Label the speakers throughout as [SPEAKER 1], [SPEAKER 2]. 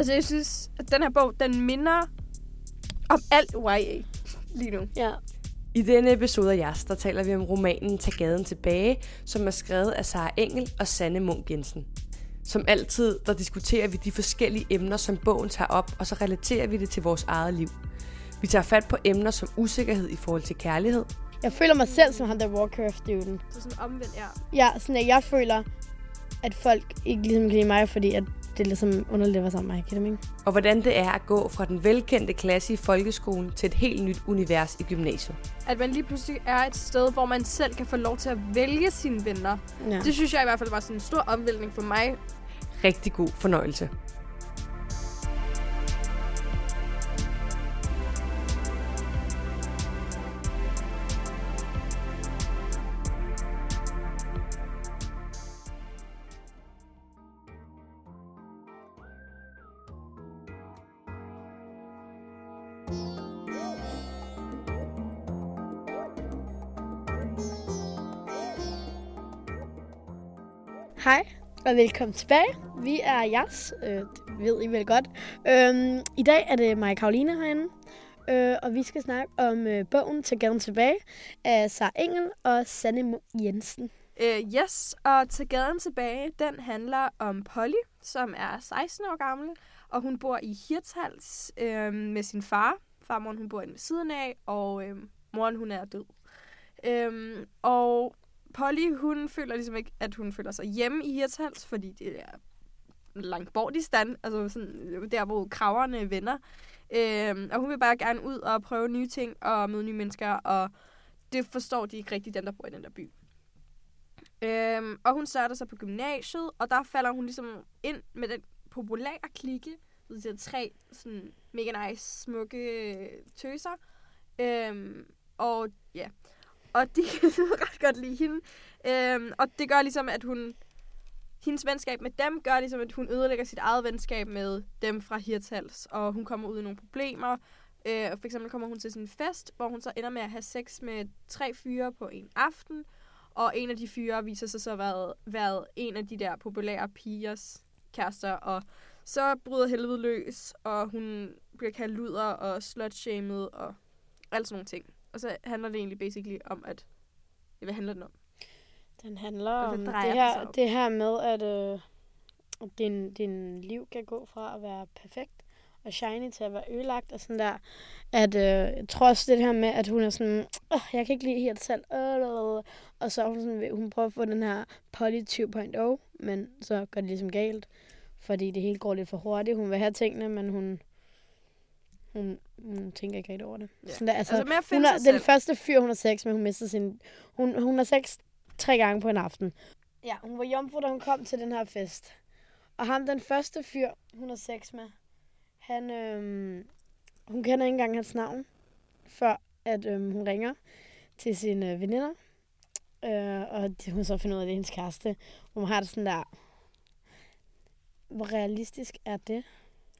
[SPEAKER 1] Altså, jeg synes, at den her bog, den minder om alt YA lige nu.
[SPEAKER 2] Ja.
[SPEAKER 3] I denne episode af Jas, der taler vi om romanen Tag gaden tilbage, som er skrevet af Sara Engel og Sanne Munk Jensen. Som altid, der diskuterer vi de forskellige emner, som bogen tager op, og så relaterer vi det til vores eget liv. Vi tager fat på emner som usikkerhed i forhold til kærlighed,
[SPEAKER 2] Jeg føler mig selv som ham der Warcraft-duden.
[SPEAKER 1] Så sådan omvendt, ja.
[SPEAKER 2] Ja, sådan at jeg føler, at folk ikke ligesom kan lide mig, fordi at det er ligesom underligt at være sammen med mene?
[SPEAKER 3] og hvordan det er at gå fra den velkendte klasse i folkeskolen til et helt nyt univers i gymnasiet.
[SPEAKER 1] At man lige pludselig er et sted, hvor man selv kan få lov til at vælge sine venner.
[SPEAKER 2] Ja.
[SPEAKER 1] Det synes jeg i hvert fald var sådan en stor omvæltning for mig.
[SPEAKER 3] Rigtig god fornøjelse.
[SPEAKER 2] Hej, og velkommen tilbage. Vi er jeres, øh, det ved I vel godt. Øhm, I dag er det mig og Karoline herinde, øh, og vi skal snakke om øh, bogen Til gaden tilbage af Sara Engel og Sanne Jensen.
[SPEAKER 1] Øh, yes, og til gaden tilbage, den handler om Polly, som er 16 år gammel, og hun bor i Hirtals øh, med sin far. Farmoren, hun bor inde ved siden af, og øh, moren, hun er død. Øhm, og Polly, hun føler ligesom ikke, at hun føler sig hjemme i Hirtshals, fordi det er langt bort i stand, altså sådan, øh, der, hvor kraverne vender. Øh, og hun vil bare gerne ud og prøve nye ting og møde nye mennesker, og det forstår de ikke rigtigt, dem der bor i den der by. Øhm, og hun starter så på gymnasiet, og der falder hun ligesom ind med den populære klikke. De der tre sådan mega nice, smukke øh, tøser. Øhm, og ja, og de kan ret godt lide hende. Øhm, og det gør ligesom, at hun... Hendes venskab med dem gør ligesom, at hun ødelægger sit eget venskab med dem fra Hirtals. Og hun kommer ud i nogle problemer. Øh, for eksempel kommer hun til sådan en fest, hvor hun så ender med at have sex med tre fyre på en aften. Og en af de fyre viser sig så været, været en af de der populære pigers kærester. Og så bryder helvede løs, og hun bliver kaldt luder og slutshamed og alt sådan nogle ting. Og så handler det egentlig basically om, at... Ja, hvad handler den om?
[SPEAKER 2] Den handler om det her, det her med, at øh, din, din liv kan gå fra at være perfekt og shiny til at være ødelagt og sådan der. At øh, jeg tror også det her med, at hun er sådan, Åh, jeg kan ikke lide helt selv. Øh, øh, øh." Og så hun sådan, hun prøver at få den her Polly 2.0, men så går det ligesom galt. Fordi det hele går lidt for hurtigt. Hun vil have tingene, men hun, hun, hun tænker ikke rigtig over det.
[SPEAKER 1] Ja.
[SPEAKER 2] Sådan der, altså,
[SPEAKER 1] Altså med at
[SPEAKER 2] hun er,
[SPEAKER 1] sig
[SPEAKER 2] den
[SPEAKER 1] selv.
[SPEAKER 2] første fyr, hun har sex med, hun mister sin... Hun, hun har sex tre gange på en aften. Ja, hun var jomfru, da hun kom til den her fest. Og ham, den første fyr, hun har sex med, han, øhm, hun kender ikke engang hans navn, før at øhm, hun ringer til sine øh, veninder. Øh, og de, hun så finder ud af, at det er hendes kæreste. Hun har det sådan der, hvor realistisk er det?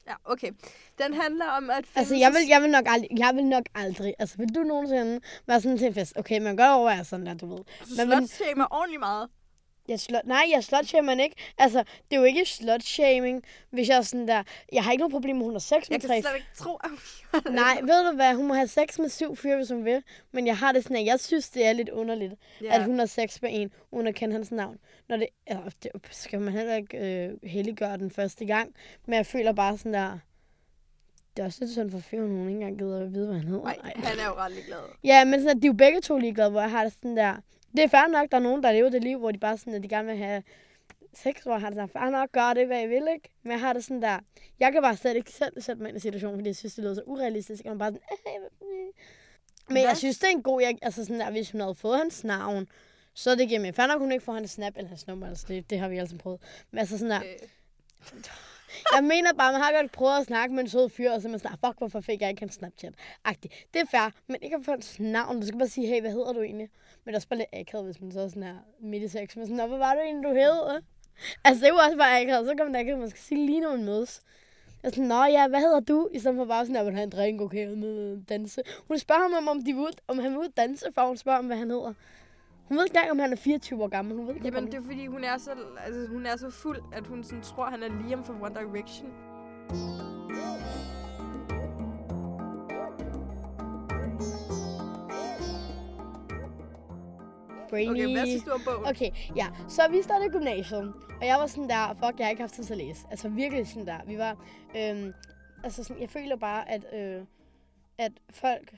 [SPEAKER 1] Ja, okay. Den handler om at finde
[SPEAKER 2] Altså, jeg vil, jeg vil, nok aldrig, jeg vil nok aldrig, altså vil du nogensinde være sådan til en fest? Okay, man godt overveje sådan der, du ved. Men- men-
[SPEAKER 1] slutshamer ordentligt meget.
[SPEAKER 2] Jeg slot, nej, jeg slutshamer ikke. Altså, det er jo ikke slutshaming, hvis jeg er sådan der... Jeg har ikke noget problem med, at hun har sex med
[SPEAKER 1] Jeg
[SPEAKER 2] tre
[SPEAKER 1] kan slet ikke tro, at hun
[SPEAKER 2] Nej, ved du hvad? Hun må have sex med syv fyre, hvis hun vil. Men jeg har det sådan, at jeg synes, det er lidt underligt,
[SPEAKER 1] Ja.
[SPEAKER 2] ja. at hun har sex med en, uden at kende hans navn. Når det, altså, det skal man heller ikke øh, helliggøre den første gang. Men jeg føler bare sådan der... Det er også lidt sådan for fyren, hun ikke engang gider at vide, hvad han hedder.
[SPEAKER 1] Nej,
[SPEAKER 2] Ej.
[SPEAKER 1] han er jo ret ligeglad.
[SPEAKER 2] Ja, men sådan, at de er jo begge to ligeglade, hvor jeg har det sådan der... Det er fair nok, der er nogen, der lever det liv, hvor de bare sådan, at de gerne vil have sex, hvor har det sådan, fair nok, gør det, hvad I vil, ikke? Men jeg har det sådan der... Jeg kan bare slet ikke selv sætte mig ind i situationen, fordi jeg synes, det lyder så urealistisk, og man bare sådan... Men
[SPEAKER 1] Hvad?
[SPEAKER 2] jeg synes, det er en god... Jeg, altså sådan der, hvis hun havde fået hans navn, så det giver mig. Fair nok, hun ikke får hans snap eller hans nummer, altså det, det har vi sammen prøvet. Men altså sådan der,
[SPEAKER 1] Øh,
[SPEAKER 2] jeg mener bare, man har godt prøvet at snakke med en sød fyr, og så er man sådan, ah, fuck, hvorfor fik jeg ikke hans Snapchat? Agtigt. Det er fair, men ikke at få hans navn. Du skal bare sige, hey, hvad hedder du egentlig? Men det er også bare lidt akavet, hvis man så er sådan her midt i sex. Men sådan, "Nå, hvad var det egentlig, du hed? Altså, det er jo også bare akavet. Så kan man da ikke, man skal sige lige, når man mødes. Jeg er sådan, nå ja, hvad hedder du? I stedet for bare sådan, at man har en drink, okay, med danse. Hun spørger ham, om, om, de vil om han vil danse, for hun spørger, om, hvad han hedder. Hun ved ikke om han er 24 år gammel. Hun ved ikke,
[SPEAKER 1] Jamen, det er fordi, hun er så, altså, hun er så fuld, at hun sådan tror, han er Liam fra One Direction.
[SPEAKER 2] Brainy.
[SPEAKER 1] Okay, hvad synes du om bogen?
[SPEAKER 2] Okay, ja. Så vi startede i gymnasiet, og jeg var sådan der, fuck, jeg har ikke haft tid til at læse. Altså virkelig sådan der. Vi var, øhm, altså sådan, jeg føler bare, at, øh, at folk,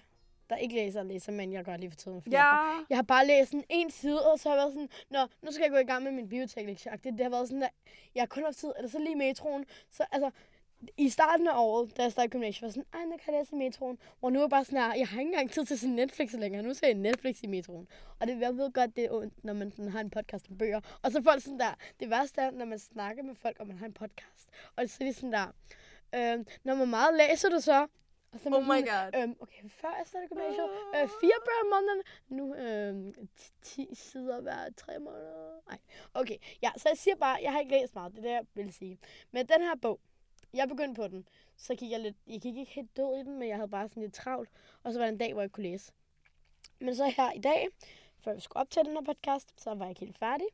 [SPEAKER 2] der ikke læser, læser, men jeg gør lige for tiden. Fordi jeg,
[SPEAKER 1] Ja,
[SPEAKER 2] jeg har bare læst sådan en side, og så har jeg været sådan, nå, nu skal jeg gå i gang med min bioteknik. Det, det har været sådan der, jeg har kun haft tid, eller så lige metroen. Så altså, i starten af året, da jeg startede gymnasiet, var sådan, ej, nu kan jeg læse i metroen. Hvor nu er jeg bare sådan her, jeg har ikke engang tid til sådan Netflix længere. Nu ser jeg Netflix i metroen. Og det, jeg ved godt, det er ondt, når man sådan, har en podcast om bøger. Og så folk sådan der, det værste er, når man snakker med folk, og man har en podcast. Og så er de sådan der, øh, når man meget læser du så? Og så
[SPEAKER 1] oh my
[SPEAKER 2] sådan,
[SPEAKER 1] god.
[SPEAKER 2] Øhm, okay, før jeg startede gymnasiet, øh, fire bøger om måneden. Nu øh, 10 sider hver tre måneder. Nej, okay. Ja, så jeg siger bare, jeg har ikke læst meget. Det er det, jeg vil sige. Men den her bog, jeg begyndte på den, så gik jeg lidt, jeg gik ikke helt død i den, men jeg havde bare sådan lidt travlt. Og så var der en dag, hvor jeg kunne læse. Men så her i dag, før vi skulle op til den her podcast, så var jeg ikke helt færdig.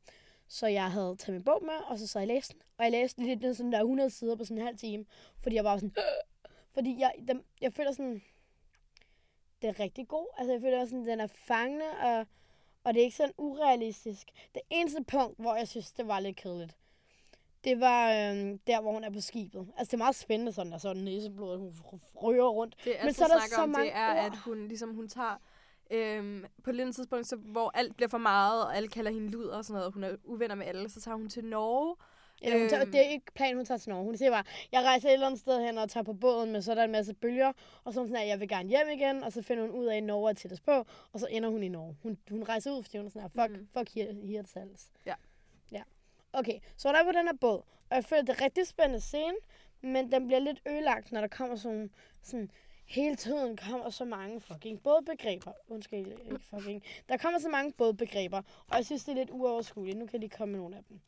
[SPEAKER 2] Så jeg havde taget min bog med, og så så jeg læste den. Og jeg læste lidt sådan der 100 sider på sådan en halv time. Fordi jeg var sådan... Fordi jeg, dem, jeg føler sådan... Det er rigtig god. Altså jeg føler sådan, den er fangende, og, og det er ikke sådan urealistisk. Det eneste punkt, hvor jeg synes, det var lidt kedeligt, det var øhm, der, hvor hun er på skibet. Altså det er meget spændende sådan, der sådan næseblod, hun rører rundt.
[SPEAKER 1] Det,
[SPEAKER 2] Men
[SPEAKER 1] altså,
[SPEAKER 2] så er der så
[SPEAKER 1] om,
[SPEAKER 2] mange
[SPEAKER 1] det er,
[SPEAKER 2] ord.
[SPEAKER 1] at hun, ligesom, hun tager... Øhm, på et tidspunkt, så, hvor alt bliver for meget, og alle kalder hende luder og sådan noget, og hun er uvenner med alle, så tager hun til Norge.
[SPEAKER 2] Eller hun tager,
[SPEAKER 1] Øhm.
[SPEAKER 2] det er ikke planen, hun tager til Norge. Hun siger bare, jeg rejser et eller andet sted hen og tager på båden, men så er der en masse bølger. Og så er hun sådan, at jeg vil gerne hjem igen, og så finder hun ud af, at Norge er tættest på, og så ender hun i Norge. Hun, hun rejser ud, fordi hun er sådan her, fuck,
[SPEAKER 1] Mhm.
[SPEAKER 2] fuck here salgs.
[SPEAKER 1] Ja.
[SPEAKER 2] Ja. Okay, så hun er på den her båd, og jeg føler, det er rigtig spændende scene, men den bliver lidt ødelagt, når der kommer sådan, sådan hele tiden kommer så mange fucking bådbegreber. Undskyld, ikke fucking. Der kommer så mange bådbegreber, og jeg synes, det er lidt uoverskueligt. Nu kan de komme med nogle af dem.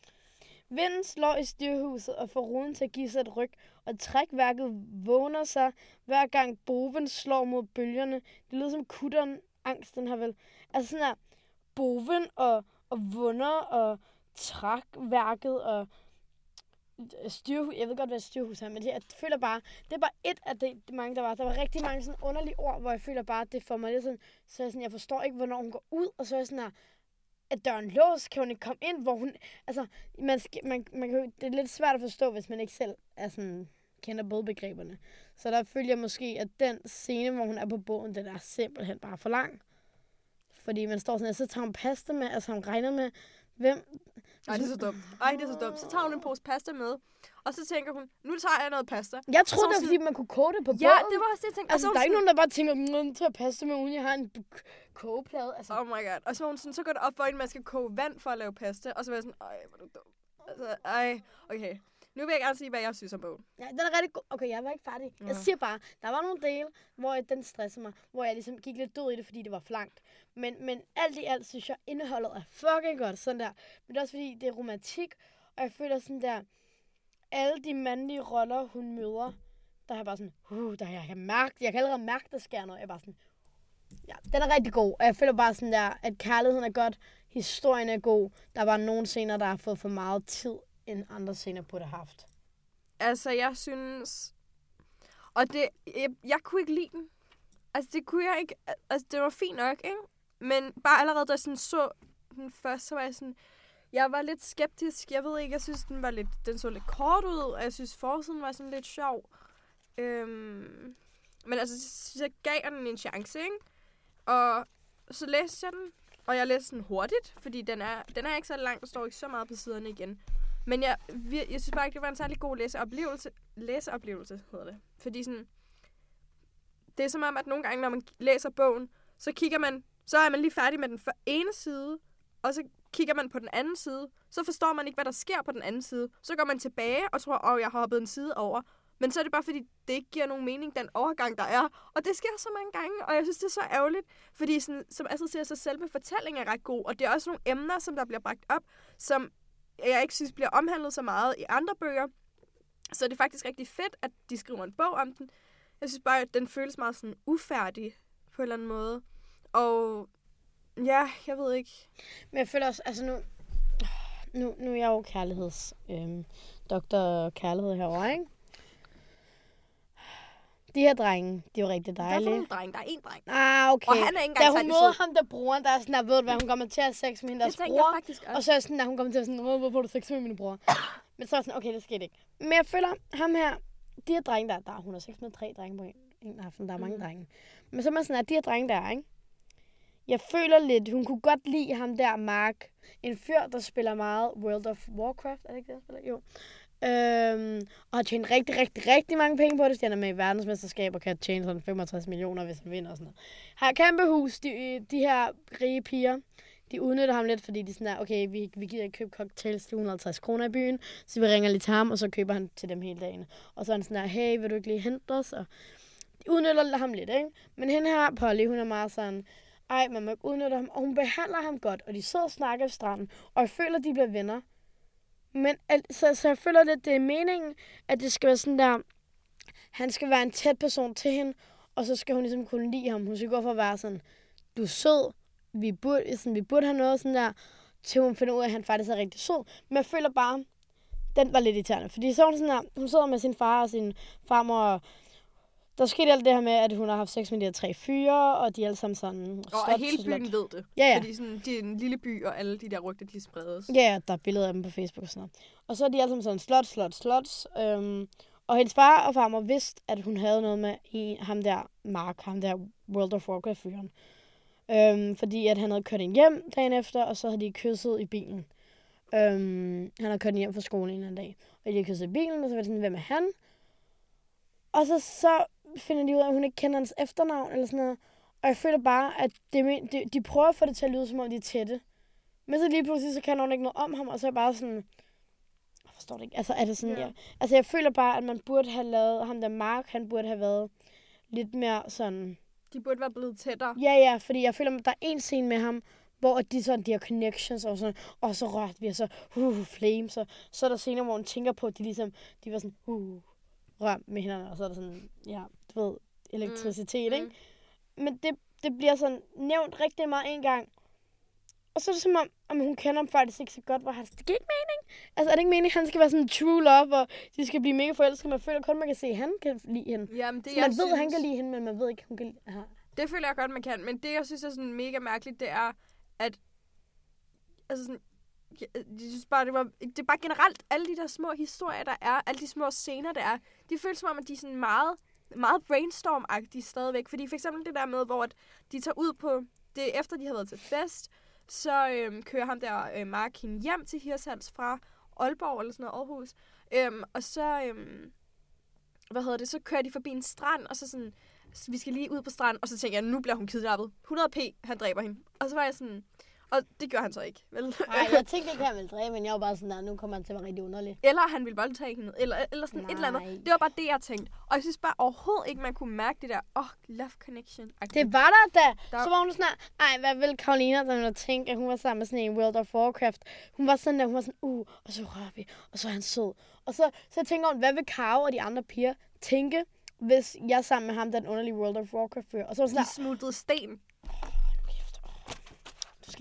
[SPEAKER 2] Vinden slår i styrhuset og får ruden til at give sig et ryg, og trækværket vågner sig, hver gang boven slår mod bølgerne. Det lyder som kutteren angsten har vel. Altså sådan her, boven og, og vunder og trækværket og øh, styrhus. Jeg ved godt, hvad et styrhus er, men det, jeg føler bare, det er bare et af de, de mange, der var. Der var rigtig mange sådan underlige ord, hvor jeg føler bare, at det får mig lidt sådan, så jeg, sådan, jeg forstår ikke, hvornår hun går ud, og så er jeg sådan her, at døren låst, kan hun ikke komme ind, hvor hun, altså, man, skal, man, man kan, det er lidt svært at forstå, hvis man ikke selv er sådan, kender bådbegreberne. Så der følger jeg måske, at den scene, hvor hun er på båden, den er simpelthen bare for lang. Fordi man står sådan, og så tager hun pasta med, altså hun regner med, hvem...
[SPEAKER 1] Ej, det er så dumt. Ej, det er så dumt. Så tager hun en pose pasta med, og så tænker hun, nu tager jeg noget pasta.
[SPEAKER 2] Jeg troede, det var,
[SPEAKER 1] sådan-
[SPEAKER 2] fordi man kunne koge det på båden.
[SPEAKER 1] Ja, det var også det, jeg tænkte.
[SPEAKER 2] Altså, der er ikke nogen, der bare tænker, nu tager jeg pasta med, uden jeg har en kogeplade. Altså,
[SPEAKER 1] oh my god. Og så, hun sådan, så går det op for at man skal koge vand for at lave pasta. Og så var jeg sådan, ej, hvor er du dum. Altså, ej, okay. Nu vil jeg gerne sige, hvad jeg synes om bogen.
[SPEAKER 2] Ja, den er rigtig god. Okay, jeg var ikke færdig. Jeg
[SPEAKER 1] Nå.
[SPEAKER 2] siger bare, der var nogle dele, hvor jeg- den stressede mig, hvor jeg ligesom gik lidt død i det, fordi det var for langt. Men, men alt i alt synes jeg, indholdet er fucking godt, sådan der. Men det er også fordi, det er romantik, og jeg føler sådan der, alle de mandlige roller, hun møder, der er jeg bare sådan, uh, der jeg kan mærke, jeg kan allerede mærke, der sker noget. Jeg er bare sådan, ja, den er rigtig god, og jeg føler bare sådan der, at kærligheden er godt, historien er god. Der var nogle scener, der har fået for meget tid, end andre scener burde have haft.
[SPEAKER 1] Altså, jeg synes... Og det, jeg, jeg kunne ikke lide den. Altså, det kunne jeg ikke... Altså, det var fint nok, ikke? Men bare allerede, da jeg sådan så den først, så var jeg sådan... Jeg var lidt skeptisk. Jeg ved ikke, jeg synes, den var lidt... Den så lidt kort ud, og jeg synes, forsiden var sådan lidt sjov. Øhm, men altså, så gav jeg den en chance, ikke? Og så læste jeg den, og jeg læste den hurtigt, fordi den er, den er ikke så lang, der står ikke så meget på siderne igen. Men jeg, jeg synes bare ikke, det var en særlig god læseoplevelse. Læseoplevelse hedder det. Fordi sådan, det er som om, at nogle gange, når man læser bogen, så kigger man, så er man lige færdig med den for ene side, og så kigger man på den anden side, så forstår man ikke, hvad der sker på den anden side. Så går man tilbage og tror, åh, jeg har hoppet en side over. Men så er det bare, fordi det ikke giver nogen mening, den overgang, der er. Og det sker så mange gange, og jeg synes, det er så ærgerligt. Fordi, sådan, som Astrid siger, så selve fortællingen er ret god. Og det er også nogle emner, som der bliver bragt op, som jeg ikke synes bliver omhandlet så meget i andre bøger. Så det er faktisk rigtig fedt, at de skriver en bog om den. Jeg synes bare, at den føles meget sådan ufærdig på en eller anden måde. Og ja, jeg ved ikke.
[SPEAKER 2] Men jeg føler også, altså nu, nu, nu er jeg jo kærligheds, øhm, doktor kærlighed herovre, ikke? De her drenge, de er jo rigtig
[SPEAKER 1] Der er for
[SPEAKER 2] dejlige.
[SPEAKER 1] nogle drenge. Der er én dreng.
[SPEAKER 2] Ah, okay.
[SPEAKER 1] Og han er ikke
[SPEAKER 2] da
[SPEAKER 1] engang
[SPEAKER 2] hun
[SPEAKER 1] særlig
[SPEAKER 2] møder ham, der broren, der er sådan, der, ved du hvad, hun kommer til at have sex med hende,
[SPEAKER 1] Det
[SPEAKER 2] deres
[SPEAKER 1] tænker jeg
[SPEAKER 2] bror. Og så er sådan, at hun kommer til at sådan, "Hvor- hvorfor har du sex med min bror? Men så er sådan, okay, det skete ikke. Men jeg føler, ham her, de her drenge der, der er, hun har sex med tre drenge på en, en aften, der er mange
[SPEAKER 1] Mhm.
[SPEAKER 2] drenge. Men så er man sådan, at de her drenge der, ikke? Jeg føler lidt, hun kunne godt lide ham der, Mark. En fyr, der spiller meget World of Warcraft, er det ikke det, han spiller? Jo. Øhm, og har tjent rigtig, rigtig, rigtig mange penge på det. Så han er med i verdensmesterskab og kan tjene sådan 65 millioner, hvis han vinder og sådan noget. Har kæmpe hus, de, de her rige piger. De udnytter ham lidt, fordi de sådan der, okay, vi, vi gider ikke købe cocktails til 150 kroner i byen, så vi ringer lige til ham, og så køber han til dem hele dagen. Og så er han sådan der, hey, vil du ikke lige hente os? Og de udnytter ham lidt, ikke? Men hende her, Polly, hun er meget sådan, ej, man må ikke udnytte ham, og hun behandler ham godt, og de sidder og snakker ved stranden, og jeg føler, de bliver venner. Men altså, så, jeg føler lidt, det er meningen, at det skal være sådan der, han skal være en tæt person til hende, og så skal hun ligesom kunne lide ham. Hun skal gå for at være sådan, du er sød, vi burde, sådan, vi burde have noget sådan der, til hun finder ud af, at han faktisk er rigtig sød. Men jeg føler bare, den var lidt irriterende. Fordi så hun sådan der, hun sidder med sin far og sin farmor, og der skete alt det her med, at hun har haft sex med de her tre fyre, og de er alle sammen sådan...
[SPEAKER 1] Og
[SPEAKER 2] slot
[SPEAKER 1] hele
[SPEAKER 2] slot.
[SPEAKER 1] byen ved det.
[SPEAKER 2] Ja, ja.
[SPEAKER 1] Fordi sådan, det er en lille by, og alle de der rygter, de spredes.
[SPEAKER 2] Ja, ja, der er billeder af dem på Facebook og sådan noget. Og så er de alle sammen sådan slot, slot, slots. Øhm, og hendes far og farmor vidste, at hun havde noget med ham der Mark, ham der World of Warcraft-fyren. Øhm, fordi at han havde kørt hende hjem dagen efter, og så havde de kysset i bilen. Øhm, han havde kørt hjem fra skolen en eller anden dag. Og de havde kysset i bilen, og så var det sådan, hvem er han? Og så, så finder de ud af, at hun ikke kender hans efternavn eller sådan noget. Og jeg føler bare, at det, de, de prøver at få det til at lyde, som om de er tætte. Men så lige pludselig, så kan nogen ikke noget om ham, og så er jeg bare sådan... Jeg forstår det ikke. Altså, er det sådan,
[SPEAKER 1] Ja.
[SPEAKER 2] jeg, altså, jeg føler bare, at man burde have lavet... Ham der Mark, han burde have været lidt mere sådan...
[SPEAKER 1] De burde være blevet tættere.
[SPEAKER 2] Ja, ja, fordi jeg føler, at der er en scene med ham, hvor de, sådan, de har connections, og, sådan, og så rørte vi, og så uh, flames, og så er der scener, hvor hun tænker på, at de ligesom, de var sådan, uh, rør med hinanden, og så er der sådan, ja, du ved, elektricitet, mm. ikke? Men det, det bliver sådan nævnt rigtig meget en gang. Og så er det som om, om hun kender ham faktisk ikke så godt, hvor han det giver ikke mening. Altså er det ikke meningen, at han skal være sådan en true love, og de skal blive mega forelskede. Man føler kun, man kan se, at han kan lide hende.
[SPEAKER 1] Jamen, det,
[SPEAKER 2] Så man ved,
[SPEAKER 1] synes,
[SPEAKER 2] at han kan lide hende, men man ved ikke, hun kan lide ja.
[SPEAKER 1] Det føler jeg godt, man kan. Men det, jeg synes er sådan mega mærkeligt, det er, at... Altså sådan... Jeg, øh, jeg synes bare, det var... Det er bare generelt, alle de der små historier, der er, alle de små scener, der er, de føles som om, at de er sådan meget, meget brainstorm-agtige stadigvæk. Fordi for eksempel det der med, hvor at de tager ud på... Det efter, de har været til fest, så øhm, kører ham der øh, Mark hende hjem til Hirshals fra Aalborg eller sådan noget, Aarhus. Øhm, og så... Øhm, hvad hedder det, så kører de forbi en strand, og så sådan, "Så vi skal lige ud på stranden, og så tænker jeg, nu bliver hun kidnappet. 100p, han dræber hende. Og så var jeg sådan, og det gjorde han så ikke, vel?
[SPEAKER 2] Nej, jeg tænkte ikke, at han ville dræbe, men jeg var bare sådan, at nu kommer han til at være rigtig underlig.
[SPEAKER 1] eller han ville voldtage hende, eller, eller sådan et eller andet.
[SPEAKER 2] Nej.
[SPEAKER 1] Det var bare det, jeg tænkte. Og jeg synes bare overhovedet ikke, man kunne mærke det der, åh, oh, love connection.
[SPEAKER 2] Det var der da.
[SPEAKER 1] Der-
[SPEAKER 2] Så var hun sådan, ej, hvad vil Karolina, ville tænke, at hun var sammen med sådan en World of Warcraft. Hun var sådan der, hun var sådan, uh, og så rører vi, og så er han sød. Og så, så jeg tænker hun, hvad vil Karo og de andre piger tænke, hvis jeg sammen med ham, den underlige World of Warcraft fyr. Og så var sådan
[SPEAKER 1] De
[SPEAKER 2] der,
[SPEAKER 1] smuttede sten.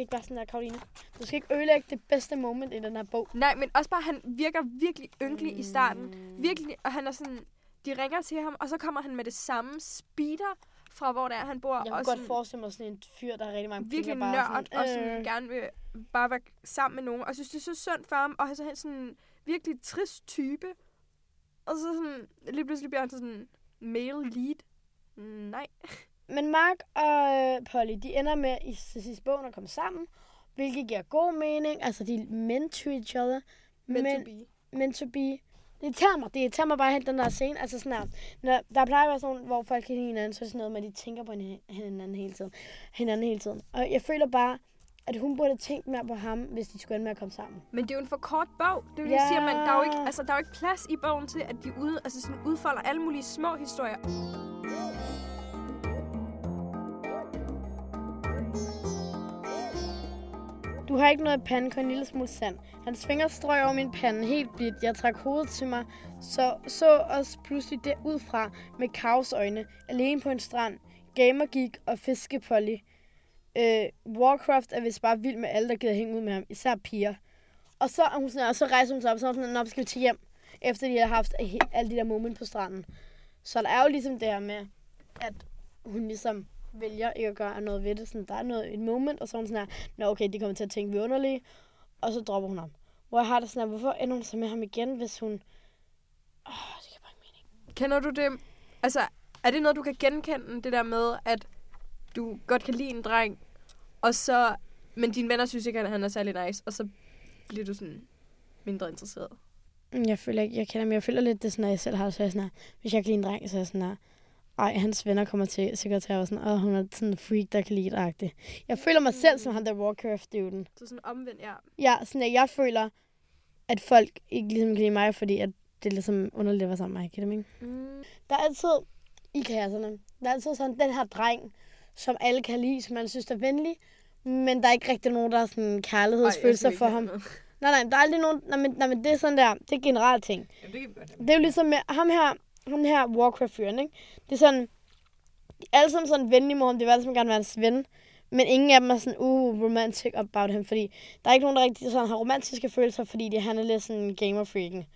[SPEAKER 2] Skal ikke være sådan der, Karolina. Du skal ikke ødelægge det bedste moment i den her bog.
[SPEAKER 1] Nej, men også bare, han virker virkelig ynkelig i starten. Virkelig, og han er sådan, de ringer til ham, og så kommer han med det samme speeder fra, hvor der er, han bor.
[SPEAKER 2] Jeg
[SPEAKER 1] og
[SPEAKER 2] kunne
[SPEAKER 1] sådan,
[SPEAKER 2] godt forestille mig sådan en fyr, der har rigtig mange
[SPEAKER 1] virkelig
[SPEAKER 2] bare
[SPEAKER 1] nørd, og sådan
[SPEAKER 2] øh,
[SPEAKER 1] gerne vil bare være sammen med nogen. Og synes, det er så synd for ham, og han er så sådan en virkelig trist type. Og så sådan, lige pludselig bliver han sådan en male lead. Nej.
[SPEAKER 2] Men Mark og øh, Polly, de ender med i sidste bogen at komme sammen, hvilket giver god mening. Altså, de er meant to each other.
[SPEAKER 1] Meant
[SPEAKER 2] men,
[SPEAKER 1] to be.
[SPEAKER 2] meant to be. Det irriterer mig. Det irriterer mig bare helt den der scene. Altså sådan her, når, der plejer at være sådan, hvor folk kan lide hinanden, så er det sådan noget med, at de tænker på hinanden hele tiden. Hinanden hele tiden. Og jeg føler bare, at hun burde have tænkt mere på ham, hvis de skulle ende med at komme sammen.
[SPEAKER 1] Men det er jo en for kort bog. Det er det,
[SPEAKER 2] Ja.
[SPEAKER 1] jeg siger, man, der, er jo ikke, altså, der er jo ikke plads i bogen til, at de ude, altså, sådan, udfolder alle mulige små historier.
[SPEAKER 2] Du har ikke noget i panden, kun en lille smule sand. Hans fingre strøg over min pande helt blidt. Jeg trak hovedet til mig, så så os pludselig derudfra med kaosøjne, alene på en strand. Gamer gik og fiskepolly. Øh, Warcraft er vist bare vild med alle, der gider hænge ud med ham, især piger. Og så, og hun sådan, og så rejser hun sig op, så sådan, op skal vi til hjem, efter de har haft alle de der moment på stranden. Så der er jo ligesom det her med, at hun ligesom vælger ikke at gøre noget ved det. Sådan, der er noget, et moment, og så er hun sådan her, Nå okay, de kommer til at tænke, vi er underlige, og så dropper hun ham. Hvor jeg har det sådan her, hvorfor ender hun så med ham igen, hvis hun... Åh, det kan bare ikke mening.
[SPEAKER 1] Kender du det? Altså, er det noget, du kan genkende, det der med, at du godt kan lide en dreng, og så... Men dine venner synes ikke, at han er særlig nice, og så bliver du sådan mindre interesseret.
[SPEAKER 2] Mm, Jeg føler ikke, jeg kender mig. Jeg føler lidt, det er sådan, at jeg selv har så jeg sådan her, hvis jeg kan lide en dreng, så er jeg sådan her, ej, hans venner kommer til sikkert til at være sådan, åh, hun er sådan en freak, der kan lide det Jeg føler mig selv som han der Warcraft-duden.
[SPEAKER 1] Så sådan omvendt, ja.
[SPEAKER 2] Ja, sådan at jeg føler, at folk ikke ligesom kan lide mig, fordi at det er ligesom underligt at være sammen med mig, kan det?
[SPEAKER 1] Mm.
[SPEAKER 2] Der er altid i klasserne, der er altid sådan den her dreng, som alle kan lide, som man synes er venlig, men der er ikke rigtig nogen, der er sådan kærlighedsfølelser for ham. Nej, nej, der er aldrig nogen, nej men, nej, men det er sådan der, det er generelt ting.
[SPEAKER 3] Jamen, det kan vi godt
[SPEAKER 2] Det er jo ligesom med ham her, ham her Warcraft-fyren, ikke? Det er sådan, de er alle sammen sådan venlige mod ham, det vil alle sammen gerne være hans ven, men ingen af dem er sådan, uh, romantic about him, fordi der er ikke nogen, der rigtig sådan har romantiske følelser, fordi det, han er lidt sådan gamer-freaken.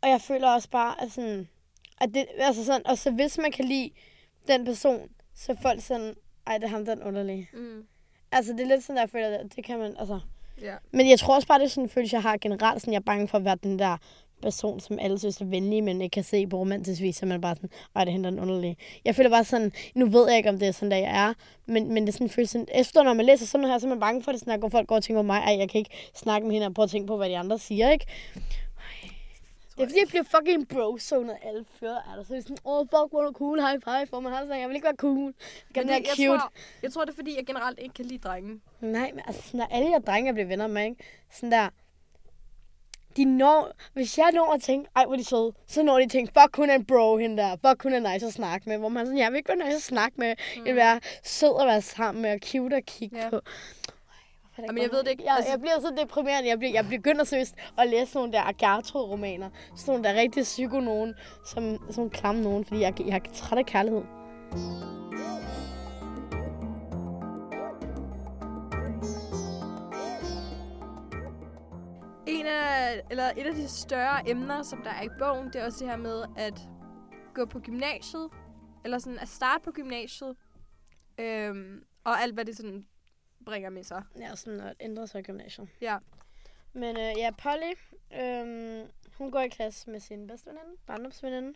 [SPEAKER 2] Og jeg føler også bare, at sådan, at det, altså sådan, og så hvis man kan lide den person, så er folk sådan, ej, det er ham, den underlige.
[SPEAKER 1] Mm.
[SPEAKER 2] Altså, det er lidt sådan, der jeg føler, det, det kan man, altså.
[SPEAKER 1] Ja.
[SPEAKER 2] Men jeg tror også bare, det er sådan en følelse, jeg har generelt. Sådan, jeg er bange for at være den der person, som alle synes er venlige, men ikke kan se på romantisk vis, så man er bare sådan, ej, det henter en underlig. Jeg føler bare sådan, nu ved jeg ikke, om det er sådan, der jeg er, men, men det er sådan en følelse, efter når man læser sådan noget her, så er man bange for det, sådan, at folk går og tænker på mig, ej, jeg kan ikke snakke med hende og prøve at tænke på, hvad de andre siger, ikke? Det er fordi, jeg bliver fucking bro så når alle fyre er der. Så er sådan, åh, oh, fuck, hvor er cool, high five, for man har sådan, jeg vil ikke være cool. Jeg
[SPEAKER 1] Men det, jeg,
[SPEAKER 2] cute.
[SPEAKER 1] tror, jeg tror, det er, fordi jeg generelt ikke kan lide drenge.
[SPEAKER 2] Nej, men altså, når alle jer drenge jeg bliver venner med, ikke? Sådan der, de når, hvis jeg når at tænke, ej, hvor er de søde, så når de at tænke, fuck, hun er en bro, hende der, fuck, hun er nice at snakke med, hvor man sådan, jeg vil ikke være nice at snakke med, mm. jeg vil være sød at være sammen med, og cute at kigge
[SPEAKER 1] Ja.
[SPEAKER 2] på.
[SPEAKER 1] Jamen, jeg ved det ikke.
[SPEAKER 2] Jeg,
[SPEAKER 1] Altså-
[SPEAKER 2] jeg bliver så deprimerende. Jeg, bliver, jeg begynder seriøst at læse nogle der Agatha-romaner. Sådan nogle der er rigtig psyko nogen, som sådan nogle klamme nogen, fordi jeg, jeg er træt af kærlighed.
[SPEAKER 1] En af, eller et af de større emner, som der er i bogen, det er også det her med at gå på gymnasiet, eller sådan at starte på gymnasiet, øhm, og alt, hvad det sådan bringer med sig.
[SPEAKER 2] Ja, sådan at ændre sig i gymnasiet.
[SPEAKER 1] Ja.
[SPEAKER 2] Men øh, ja, Polly, øhm, hun går i klasse med sin bedste veninde, barndomsveninde.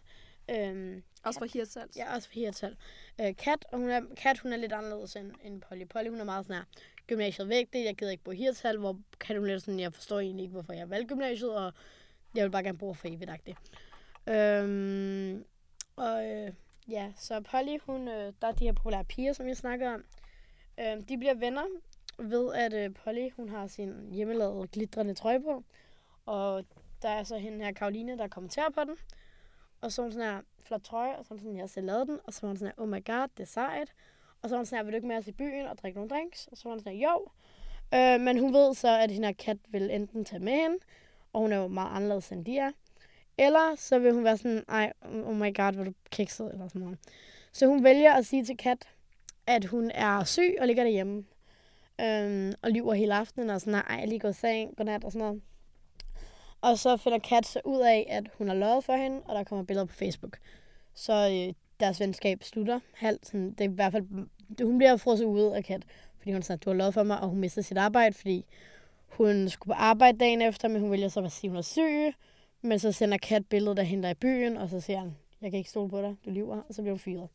[SPEAKER 2] Øhm,
[SPEAKER 1] Også fra Hirtshals.
[SPEAKER 2] ja, også for Hirtal. Øh, Kat, og hun er, Kat, hun er lidt anderledes end, end Polly. Polly, hun er meget sådan her, gymnasiet væk vigtigt, jeg gider ikke bo i Hirtal, hvor kan du lidt sådan, jeg forstår egentlig ikke, hvorfor jeg valgte gymnasiet, og jeg vil bare gerne bo for evigt -agtigt. Øhm, og øh, ja, så Polly, hun, øh, der er de her populære piger, som jeg snakker om. Øhm, de bliver venner ved, at øh, Polly, hun har sin hjemmelavede glitrende trøje på. Og der er så hende her, Karoline, der kommenterer på den. Og så er hun sådan her, flot trøje, og så er hun sådan, jeg har selv lavet den. Og så var hun sådan her, oh my god, det er sejt. Og så var han sådan her, vil du ikke med os i byen og drikke nogle drinks? Og så var han sådan her, jo. Øh, men hun ved så, at hende her kat vil enten tage med hende, og hun er jo meget anderledes end de er. Eller så vil hun være sådan, ej, oh my god, hvor du kikset, eller sådan noget. Så hun vælger at sige til Kat, at hun er syg og ligger derhjemme. Øhm, og lyver hele aftenen og sådan, ej, jeg lige gået i seng, godnat og sådan noget. Og så finder Kat så ud af, at hun har løjet for hende, og der kommer billeder på Facebook. Så øh, deres venskab slutter halvt. Sådan, det er i hvert fald, hun bliver frosset ud af Kat, fordi hun sådan, du har løjet for mig, og hun mister sit arbejde, fordi hun skulle på arbejde dagen efter, men hun vælger så at sige, hun er syg. Men så sender Kat billedet af hende der i byen, og så siger han, jeg kan ikke stole på dig, du lyver, og så bliver hun fyret.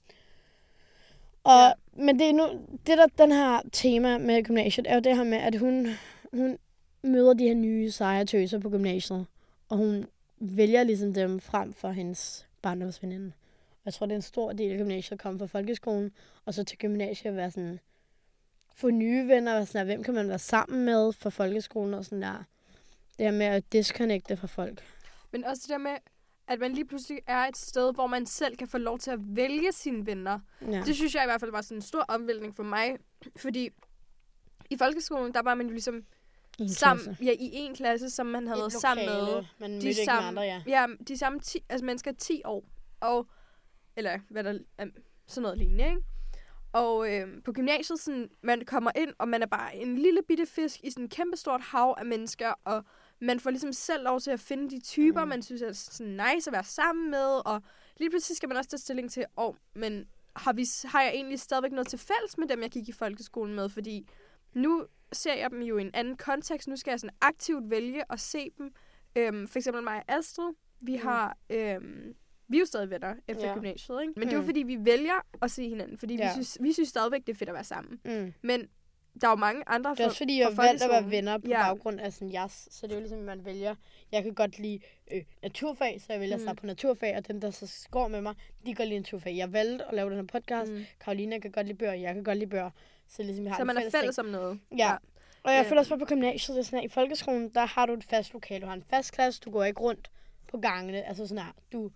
[SPEAKER 2] Og,
[SPEAKER 1] Ja.
[SPEAKER 2] Men det er nu, det der, den her tema med gymnasiet, er jo det her med, at hun, hun møder de her nye seje tøser på gymnasiet, og hun vælger ligesom dem frem for hendes barndomsveninde. Og jeg tror, det er en stor del af gymnasiet at komme fra folkeskolen, og så til gymnasiet at være sådan, få nye venner, og sådan der, hvem kan man være sammen med fra folkeskolen, og sådan der. Det her med at disconnecte fra folk.
[SPEAKER 1] Men også det der med, at man lige pludselig er et sted, hvor man selv kan få lov til at vælge sine venner.
[SPEAKER 2] Ja.
[SPEAKER 1] Det synes jeg i hvert fald var sådan en stor omvæltning for mig. Fordi i folkeskolen, der var man jo ligesom
[SPEAKER 2] en
[SPEAKER 1] sammen,
[SPEAKER 2] klasse.
[SPEAKER 1] ja, i en klasse, som man havde været sammen med.
[SPEAKER 2] lokale, Man
[SPEAKER 1] de samme,
[SPEAKER 2] andre, ja.
[SPEAKER 1] ja, de samme ti, altså mennesker 10 år. Og, eller hvad der er, sådan noget lignende, ikke? Og øh, på gymnasiet, sådan, man kommer ind, og man er bare en lille bitte fisk i sådan et kæmpestort hav af mennesker, og man får ligesom selv lov til at finde de typer, mm. Man synes er sådan nice at være sammen med, og lige pludselig skal man også tage stilling til, åh, oh, men har, vi, har jeg egentlig stadigvæk noget til fælles med dem, jeg gik i folkeskolen med? Fordi nu ser jeg dem jo i en anden kontekst. Nu skal jeg sådan aktivt vælge at se dem. Øhm, for eksempel mig og Astrid. Vi
[SPEAKER 2] Mm.
[SPEAKER 1] har... Øhm, vi er jo stadig venner efter
[SPEAKER 2] Ja.
[SPEAKER 1] ja. gymnasiet, ikke? Men det er jo
[SPEAKER 2] Mm.
[SPEAKER 1] fordi, vi vælger at se hinanden. Fordi ja.
[SPEAKER 2] Ja.
[SPEAKER 1] vi, synes, vi synes stadigvæk, det er fedt at være sammen.
[SPEAKER 2] Mm.
[SPEAKER 1] Men der er jo mange andre
[SPEAKER 2] Det er også fordi, jeg har valgt at være venner på
[SPEAKER 1] Ja.
[SPEAKER 2] baggrund af sådan jas. Så det er jo ligesom, at man vælger. Jeg kan godt lide øh, naturfag, så jeg vælger at
[SPEAKER 1] Mm.
[SPEAKER 2] starte på naturfag. Og dem, der så går med mig, de kan godt lide naturfag. Jeg valgte at lave den her podcast. Mm.
[SPEAKER 1] Mm.
[SPEAKER 2] Karolina kan godt lide bøger, jeg kan godt lide bøger. Så ligesom, jeg har
[SPEAKER 1] Så man er
[SPEAKER 2] fælles ting.
[SPEAKER 1] fælles om noget.
[SPEAKER 2] Ja. Og jeg
[SPEAKER 1] Ja.
[SPEAKER 2] føler også bare på gymnasiet, det er sådan her, i folkeskolen, der har du et fast lokale. Du har en fast klasse, du går ikke rundt på gangene. Altså sådan her, du,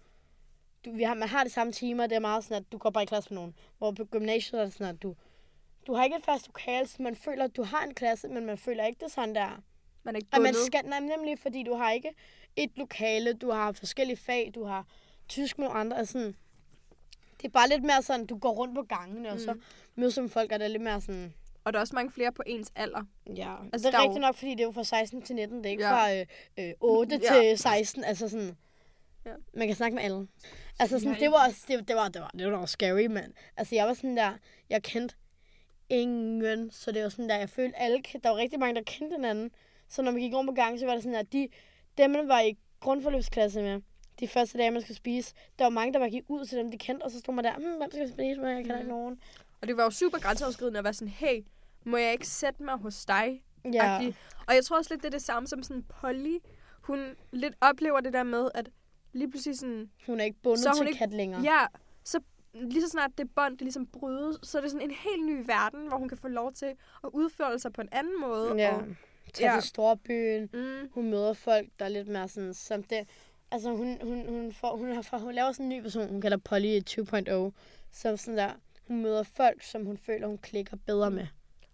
[SPEAKER 2] du, vi har, man har de samme timer, det er meget sådan, at du går bare i klasse med nogen. Hvor på gymnasiet er det sådan, at du, du har ikke et fast lokale, så man føler, at du har en klasse, men man føler ikke det sådan der.
[SPEAKER 1] Man er ikke
[SPEAKER 2] Og man
[SPEAKER 1] bundet.
[SPEAKER 2] skal, nej, nemlig fordi du har ikke et lokale, du har forskellige fag, du har tysk med andre. Altså sådan, det er bare lidt mere sådan, du går rundt på gangene, mm. og så
[SPEAKER 1] Mm.
[SPEAKER 2] mødes med folk, og det er lidt mere sådan,
[SPEAKER 1] Og der er også mange flere på ens alder.
[SPEAKER 2] Ja, altså, det er
[SPEAKER 1] jo-
[SPEAKER 2] rigtigt nok, fordi det er jo fra 16 til 19, det er ikke
[SPEAKER 1] Ja.
[SPEAKER 2] fra øh, øh, 8
[SPEAKER 1] Ja.
[SPEAKER 2] ja. til 16, altså sådan,
[SPEAKER 1] Ja.
[SPEAKER 2] man kan snakke med alle. Altså sådan, det var også, det, det var, det var, det var også scary, mand. Altså jeg var sådan der, jeg kendte ingen, så det var sådan der, jeg følte alle, der var rigtig mange, der kendte hinanden. Så når man gik rundt på gang, så var det sådan der, de, dem man var i grundforløbsklasse med, de første dage, man skulle spise, der var mange, der var gik ud til dem, de kendte, og så stod man der, hmm, hvem skal jeg spise med, jeg kender ikke nogen.
[SPEAKER 1] Og det var jo super grænseoverskridende at være sådan, hey, må jeg ikke sætte mig hos dig?
[SPEAKER 2] Ja,
[SPEAKER 1] agtig. Og jeg tror også lidt, det er det samme som sådan Polly. Hun lidt oplever det der med, at lige pludselig sådan,
[SPEAKER 2] hun er ikke bundet
[SPEAKER 1] Så er hun
[SPEAKER 2] til
[SPEAKER 1] ikke-
[SPEAKER 2] kat længere.
[SPEAKER 1] ja, så lige så snart det bånd, det ligesom brydes, så er det sådan en helt ny verden, hvor hun kan få lov til at udføre sig på en anden måde.
[SPEAKER 2] Ja.
[SPEAKER 1] Og,
[SPEAKER 2] Tage
[SPEAKER 1] Ja.
[SPEAKER 2] til storbyen.
[SPEAKER 1] mm,
[SPEAKER 2] Hun møder folk, der er lidt mere sådan, som det. Altså, hun, hun, hun, får, hun, har, hun laver sådan en ny person, hun kalder Polly 2.0, som sådan der, hun møder folk, som hun føler, hun klikker bedre med.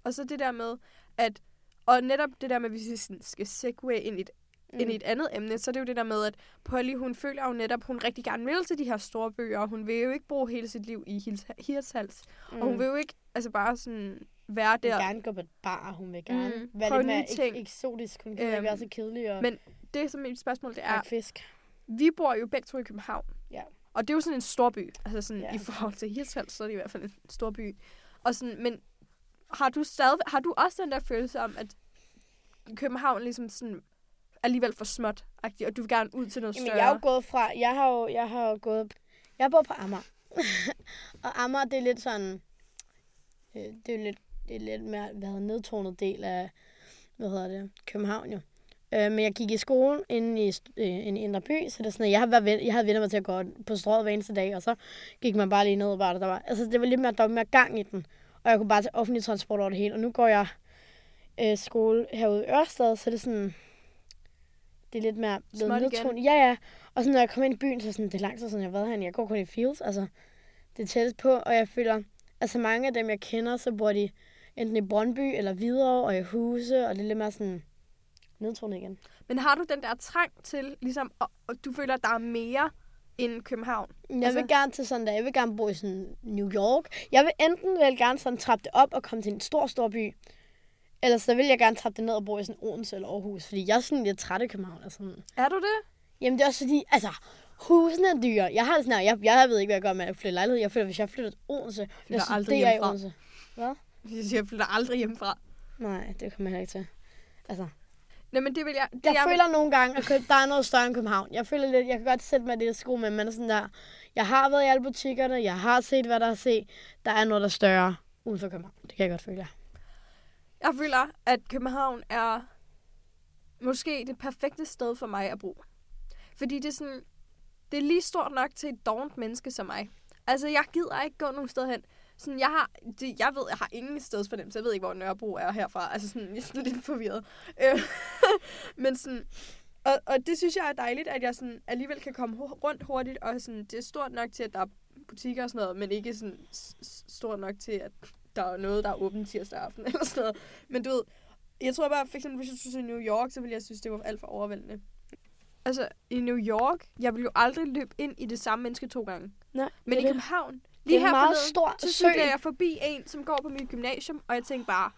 [SPEAKER 1] og så det der med, at, og netop det der med, hvis vi sådan skal segue ind i et mm. ind i et andet emne, så er det jo det der med, at Polly, hun føler jo netop, hun rigtig gerne vil til de her store bøger, og hun vil jo ikke bruge hele sit liv i Hirtshals. Mm. Og hun vil jo ikke altså bare sådan være
[SPEAKER 2] Hun vil
[SPEAKER 1] der.
[SPEAKER 2] gerne gå på et bar, hun vil gerne
[SPEAKER 1] Mm,
[SPEAKER 2] mm. være lidt mere
[SPEAKER 1] ting.
[SPEAKER 2] ek- eksotisk. Hun kan
[SPEAKER 1] Øhm,
[SPEAKER 2] være så kedelig og
[SPEAKER 1] men Det, som mit spørgsmål det er,
[SPEAKER 2] fisk.
[SPEAKER 1] vi bor jo begge to i København.
[SPEAKER 2] Ja.
[SPEAKER 1] Og det er jo sådan en stor by. Altså sådan,
[SPEAKER 2] Ja.
[SPEAKER 1] i forhold til Hirtshals, så er det i hvert fald en stor by. Og sådan, men har du, stadig, har du også den der følelse om, at København ligesom sådan alligevel for småt og du vil gerne ud til noget
[SPEAKER 2] Jamen,
[SPEAKER 1] større?
[SPEAKER 2] jeg er jo gået fra, jeg har jo, jeg har jo gået, jeg bor på Amager. og Amager, det er lidt sådan, øh, det er lidt, det er lidt mere, hvad hedder, nedtonet del af, hvad hedder det, København jo. Øh, men jeg gik i skole inde i, øh, Indre By, så det er sådan, at jeg, har været, jeg havde vendt mig til at gå på strået hver eneste dag, og så gik man bare lige ned og bare, der var, altså det var lidt mere, der var mere gang i den, og jeg kunne bare tage offentlig transport over det hele, og nu går jeg øh, skole herude i Ørsted, så det er sådan, det er lidt mere blevet nedtonet. Ja, ja. Og så når jeg kommer ind i byen, så er sådan, det er lang tid siden, jeg har været herinde. Jeg går kun i Fields, altså det er tættest på, og jeg føler, altså mange af dem, jeg kender, så bor de enten i Brøndby eller Hvidovre og i Huse, og det er lidt mere sådan nedtonet igen.
[SPEAKER 1] Men har du den der trang til, ligesom, og, og du føler, at der er mere end København?
[SPEAKER 2] Jeg
[SPEAKER 1] Altså-
[SPEAKER 2] vil gerne til sådan der, jeg vil gerne bo i sådan New York. Jeg vil enten vel gerne sådan trappe det op og komme til en stor, stor by, eller så vil jeg gerne trappe det ned og bo i sådan Odense eller Aarhus, fordi jeg er sådan lidt træt af København. Altså. sådan.
[SPEAKER 1] Er du det?
[SPEAKER 2] Jamen det er også fordi, altså, husene er dyre. Jeg har sådan her, jeg, jeg ved ikke, hvad jeg gør med at flytte lejlighed. Jeg føler, hvis jeg flytter til Odense,
[SPEAKER 1] Flytter
[SPEAKER 2] jeg
[SPEAKER 1] aldrig
[SPEAKER 2] studerer i. Odense. Hvad?
[SPEAKER 1] Jeg flytter aldrig hjemmefra.
[SPEAKER 2] Nej, det kommer jeg ikke til. Altså,
[SPEAKER 1] Nej, men det vil jeg... Det
[SPEAKER 2] jeg,
[SPEAKER 1] jeg vil-
[SPEAKER 2] føler nogle gange, at der er noget større end København. Jeg føler lidt, jeg kan godt sætte mig det i sko med, men sådan der, jeg har været i alle butikkerne, jeg har set, hvad der er set. Der er noget, der er større uden for København. Det kan jeg godt føle.
[SPEAKER 1] Jeg føler, at København er måske det perfekte sted for mig at bo. Fordi det er sådan, det er lige stort nok til et dovent menneske som mig. Altså, jeg gider ikke gå nogen sted hen. Sådan, jeg har, det, jeg ved, jeg har ingen stedsfornemmelse. Jeg ved ikke, hvor Nørrebro er herfra. Altså, sådan, jeg er sådan lidt forvirret. Øh, Men sådan, og, og det synes jeg er dejligt, at jeg sådan alligevel kan komme rundt hurtigt, og sådan, det er stort nok til, at der er butikker og sådan noget, men ikke sådan stort nok til, at der er noget, der er åbent tirsdag aften eller sådan noget. Men du ved, jeg tror bare, for eksempel, hvis jeg skulle til New York, så ville jeg synes, det var alt for overvældende. Altså, i New York, jeg vil jo aldrig løbe ind i det samme menneske to gange.
[SPEAKER 2] Nej,
[SPEAKER 1] Men i
[SPEAKER 2] det.
[SPEAKER 1] København, lige
[SPEAKER 2] er
[SPEAKER 1] her
[SPEAKER 2] meget
[SPEAKER 1] forleden,
[SPEAKER 2] stor
[SPEAKER 1] så cykler jeg forbi en, som går på mit gymnasium, og jeg tænker bare,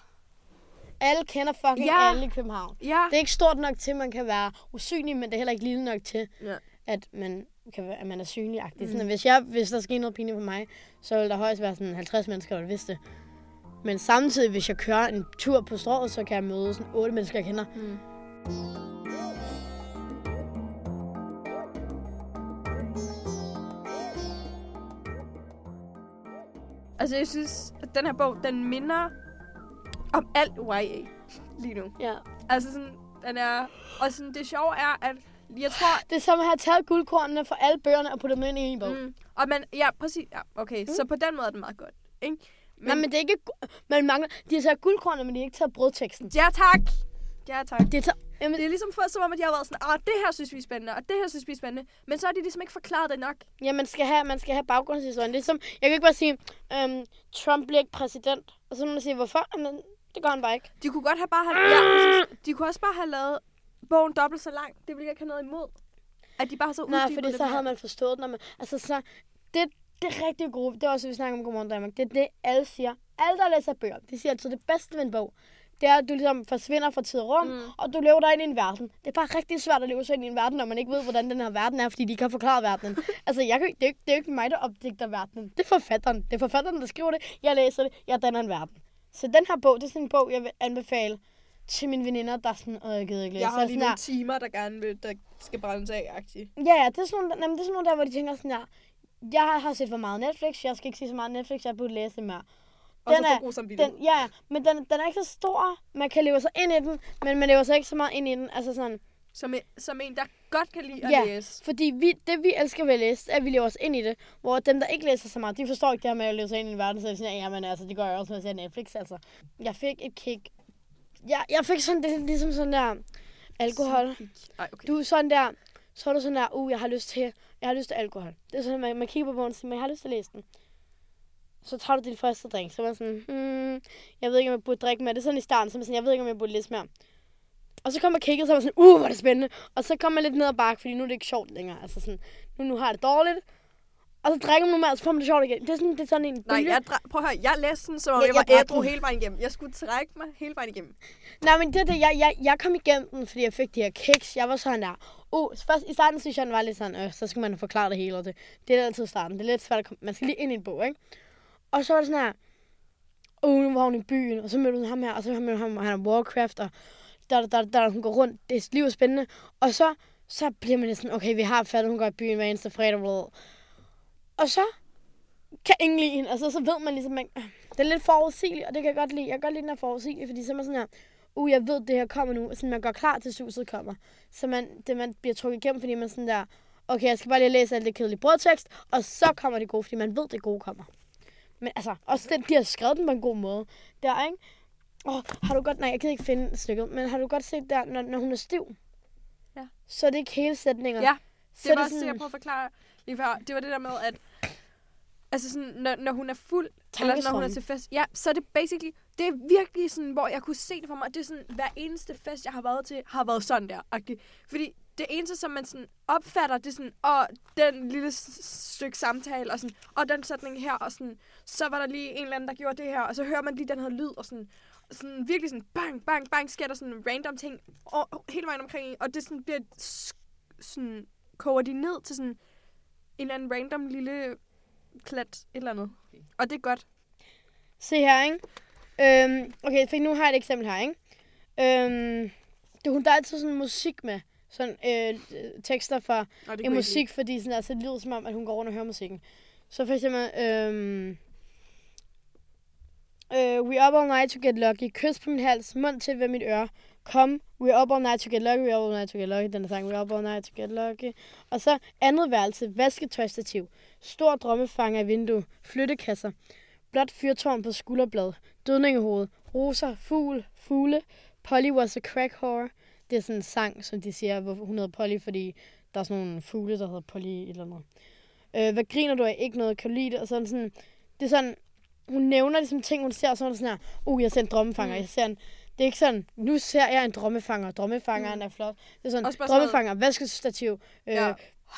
[SPEAKER 2] Alle kender fucking
[SPEAKER 1] Ja.
[SPEAKER 2] alle i København.
[SPEAKER 1] ja,
[SPEAKER 2] Det er ikke stort nok til, at man kan være usynlig, men det er heller ikke lille nok til,
[SPEAKER 1] Ja.
[SPEAKER 2] at man, kan, være- at man er synlig mm. sådan, at hvis, jeg, hvis der sker noget pinligt for mig, så vil der højst være sådan 50 mennesker, der vidste det. Men samtidig, hvis jeg kører en tur på strået, så kan jeg møde sådan 8 mennesker, jeg kender.
[SPEAKER 1] Mm. Altså, jeg synes, at den her bog, den minder om alt YA lige nu.
[SPEAKER 2] Ja.
[SPEAKER 1] Altså sådan, den er... Og sådan, det sjove er, at jeg tror...
[SPEAKER 2] Det er som at have taget guldkornene fra alle bøgerne og puttet dem ind i en bog. Mm,
[SPEAKER 1] og man, ja, præcis. Ja, okay, mm. så på den måde er den meget godt. Ikke?
[SPEAKER 2] Men, Nej, men det er ikke... Man mangler... De har taget guldkornene, men de har ikke taget brødteksten.
[SPEAKER 1] Ja, tak. Ja, tak.
[SPEAKER 2] De har taget... Jamen,
[SPEAKER 1] Det er ligesom fået som om, at jeg har været sådan, ah, det her synes vi er spændende, og det her synes vi er spændende. Men så har de ligesom ikke forklaret det nok.
[SPEAKER 2] Ja, man skal have, man skal have baggrundshistorien. Det er som, jeg kan ikke bare sige, øhm, Trump bliver ikke præsident. Og så må man sige, hvorfor? Jamen, det gør han bare ikke.
[SPEAKER 1] De kunne godt have bare have, ja, præcis. De kunne også bare have lavet bogen dobbelt så lang. Det ville jeg ikke have noget imod. At de bare så
[SPEAKER 2] Nej, fordi
[SPEAKER 1] det
[SPEAKER 2] så havde man forstået det. Når man, altså, så, det, det er rigtig gode. Det er også, vi snakker om Godmorgen Danmark. Det er det, alle siger. Alle, der læser bøger, de siger altid, det bedste ved en bog, det er, at du ligesom forsvinder fra tid og rum,
[SPEAKER 1] Mm.
[SPEAKER 2] og du lever dig ind i en verden. Det er bare rigtig svært at leve sig ind i en verden, når man ikke ved, hvordan den her verden er, fordi de ikke har forklaret verdenen. altså, jeg kan, det, er, ikke- det er jo ikke mig, der opdigter verdenen. Det er forfatteren. Det er forfatteren, der skriver det. Jeg læser det. Jeg danner en verden. Så den her bog, det er sådan en bog, jeg vil anbefale til mine veninder, der er sådan, åh, jeg gider ikke læse.
[SPEAKER 1] Jeg har
[SPEAKER 2] er
[SPEAKER 1] lige nogle timer, der gerne vil, der skal brændes af, aktie.
[SPEAKER 2] Ja, ja, det er sådan nogle, jamen, det er sådan nogle der, hvor de tænker sådan her, jeg har set for meget Netflix, jeg skal ikke se så meget Netflix, jeg burde læse mere.
[SPEAKER 1] Og
[SPEAKER 2] Den
[SPEAKER 1] så
[SPEAKER 2] er-
[SPEAKER 1] god samvittighed.
[SPEAKER 2] Den, ja, men den, den er ikke så stor, man kan leve sig ind i den, men man lever sig ikke så meget ind i den, altså sådan,
[SPEAKER 1] Som, en, som en, der godt kan lide at
[SPEAKER 2] Ja.
[SPEAKER 1] læse.
[SPEAKER 2] fordi vi, det vi elsker ved at læse, er, at vi lever os ind i det, hvor dem, der ikke læser så meget, de forstår ikke det her med at leve sig ind i en verden, så er de sådan, ja, men altså, det gør jeg også, når jeg ser Netflix, altså. Jeg fik et kick, jeg, jeg fik sådan, det er ligesom sådan der, alkohol.
[SPEAKER 1] Ej, okay.
[SPEAKER 2] Du er sådan der, så er du sådan der, uh, jeg har lyst til, jeg har lyst til alkohol. Det er sådan, man, man kigger på bogen og siger, men jeg har lyst til at læse den. Så tager du din første drink, så er man sådan, hmm, jeg ved ikke, om jeg burde drikke mere. Det er sådan i starten, så er man sådan, jeg ved ikke, om jeg burde læse mere. Og så kommer kigget, så er man sådan, uh, hvor er det spændende. Og så kommer man lidt ned ad bakke, fordi nu er det ikke sjovt længere. Altså sådan, nu, nu har jeg det dårligt. Og så drikker man og så får man det sjovt igen. Det er sådan, det er sådan en
[SPEAKER 1] Nej, jeg, dra- prøv at høre, jeg læste den, som om
[SPEAKER 2] Ja,
[SPEAKER 1] jeg,
[SPEAKER 2] jeg
[SPEAKER 1] var ædru hele vejen igennem. Jeg skulle trække mig hele vejen igennem.
[SPEAKER 2] Nej, men det er det. Jeg, jeg, jeg kom igennem den, fordi jeg fik de her kiks. Jeg var sådan der. Uh, først i starten synes jeg, den var lidt sådan, øh, så skal man forklare det hele. Og det, det er altid starten. Det er lidt svært at komme. Man skal lige ind i en bog, ikke? Og så var det sådan her. Uh, nu var hun i byen, og så mødte hun ham her, og så mødte hun ham, og han er Warcraft, og der, der, der, hun går rundt. Det er liv er spændende. Og så, så bliver man lidt sådan, okay, vi har fattet, hun går i byen hver eneste fredag. Og så kan ingen lide hende. Altså, så ved man ligesom, man, det er lidt forudsigeligt, og det kan jeg godt lide. Jeg kan godt lide, den er forudsigelig, fordi så er man sådan her, uh, jeg ved, det her kommer nu. Så man går klar til suset kommer. Så man, det, man bliver trukket igennem, fordi man sådan der, okay, jeg skal bare lige læse alt det kedelige brødtekst, og så kommer det gode, fordi man ved, det gode kommer. Men altså, også den, de har skrevet den på en god måde. Der, ikke? Åh, oh, har du godt, nej, jeg kan ikke finde stykket, men har du godt set der, når, når hun er stiv?
[SPEAKER 1] Ja.
[SPEAKER 2] Så er det ikke hele sætninger.
[SPEAKER 1] Ja,
[SPEAKER 2] så
[SPEAKER 1] det
[SPEAKER 2] er
[SPEAKER 1] var
[SPEAKER 2] det
[SPEAKER 1] også det, jeg prøvede at forklare lige før. Det var det der med, at altså sådan, når, når hun er fuld, eller når hun er til fest, ja, så er det basically, det er virkelig sådan, hvor jeg kunne se det for mig, det er sådan, hver eneste fest, jeg har været til, har været sådan der. -agtig. Fordi det eneste, som man sådan opfatter, det er sådan, og den lille stykke samtale, og sådan, og den sætning her, og sådan, så var der lige en eller anden, der gjorde det her, og så hører man lige den her lyd, og sådan, sådan virkelig sådan, bang, bang, bang, sker der sådan random ting, og, hele vejen omkring, og det sådan bliver sådan, koger de ned til sådan, en eller anden random lille klat, et eller andet. Og det er godt.
[SPEAKER 2] Se her, ikke? Øhm, okay, for nu har jeg et eksempel her, ikke? Øhm, det, hun, der er altid sådan musik med. Sådan øh, tekster fra
[SPEAKER 1] det
[SPEAKER 2] en musik, fordi sådan, altså, det lyder som om, at hun går rundt og hører musikken. Så for eksempel, øhm, øh, We up all night to get lucky. Kys på min hals, mund til ved mit øre. Kom, we up all night to get lucky, we up all night to get lucky. Den er sang, we up all night to get lucky. Og så andet værelse, vasketøjstativ. Stor drømmefanger i vindue. Flyttekasser. Blot fyrtårn på skulderblad. Dødningehoved. Roser. Fugl. Fugle. Polly was a crack whore. Det er sådan en sang, som de siger, hvor hun hedder Polly, fordi der er sådan nogle fugle, der hedder Polly et eller andet. Øh, hvad griner du af? Ikke noget. Kan du lide det? Og sådan, sådan, det er sådan, hun nævner ligesom ting, hun ser, og så er sådan her, uh, jeg ser en drømmefanger,
[SPEAKER 1] Mm.
[SPEAKER 2] jeg ser en, det er ikke sådan, nu ser jeg en drømmefanger, drømmefangeren
[SPEAKER 1] Mm.
[SPEAKER 2] er flot. Det er sådan,
[SPEAKER 1] Også sådan noget-
[SPEAKER 2] drømmefanger, vaskestativ, øh,
[SPEAKER 1] Ja.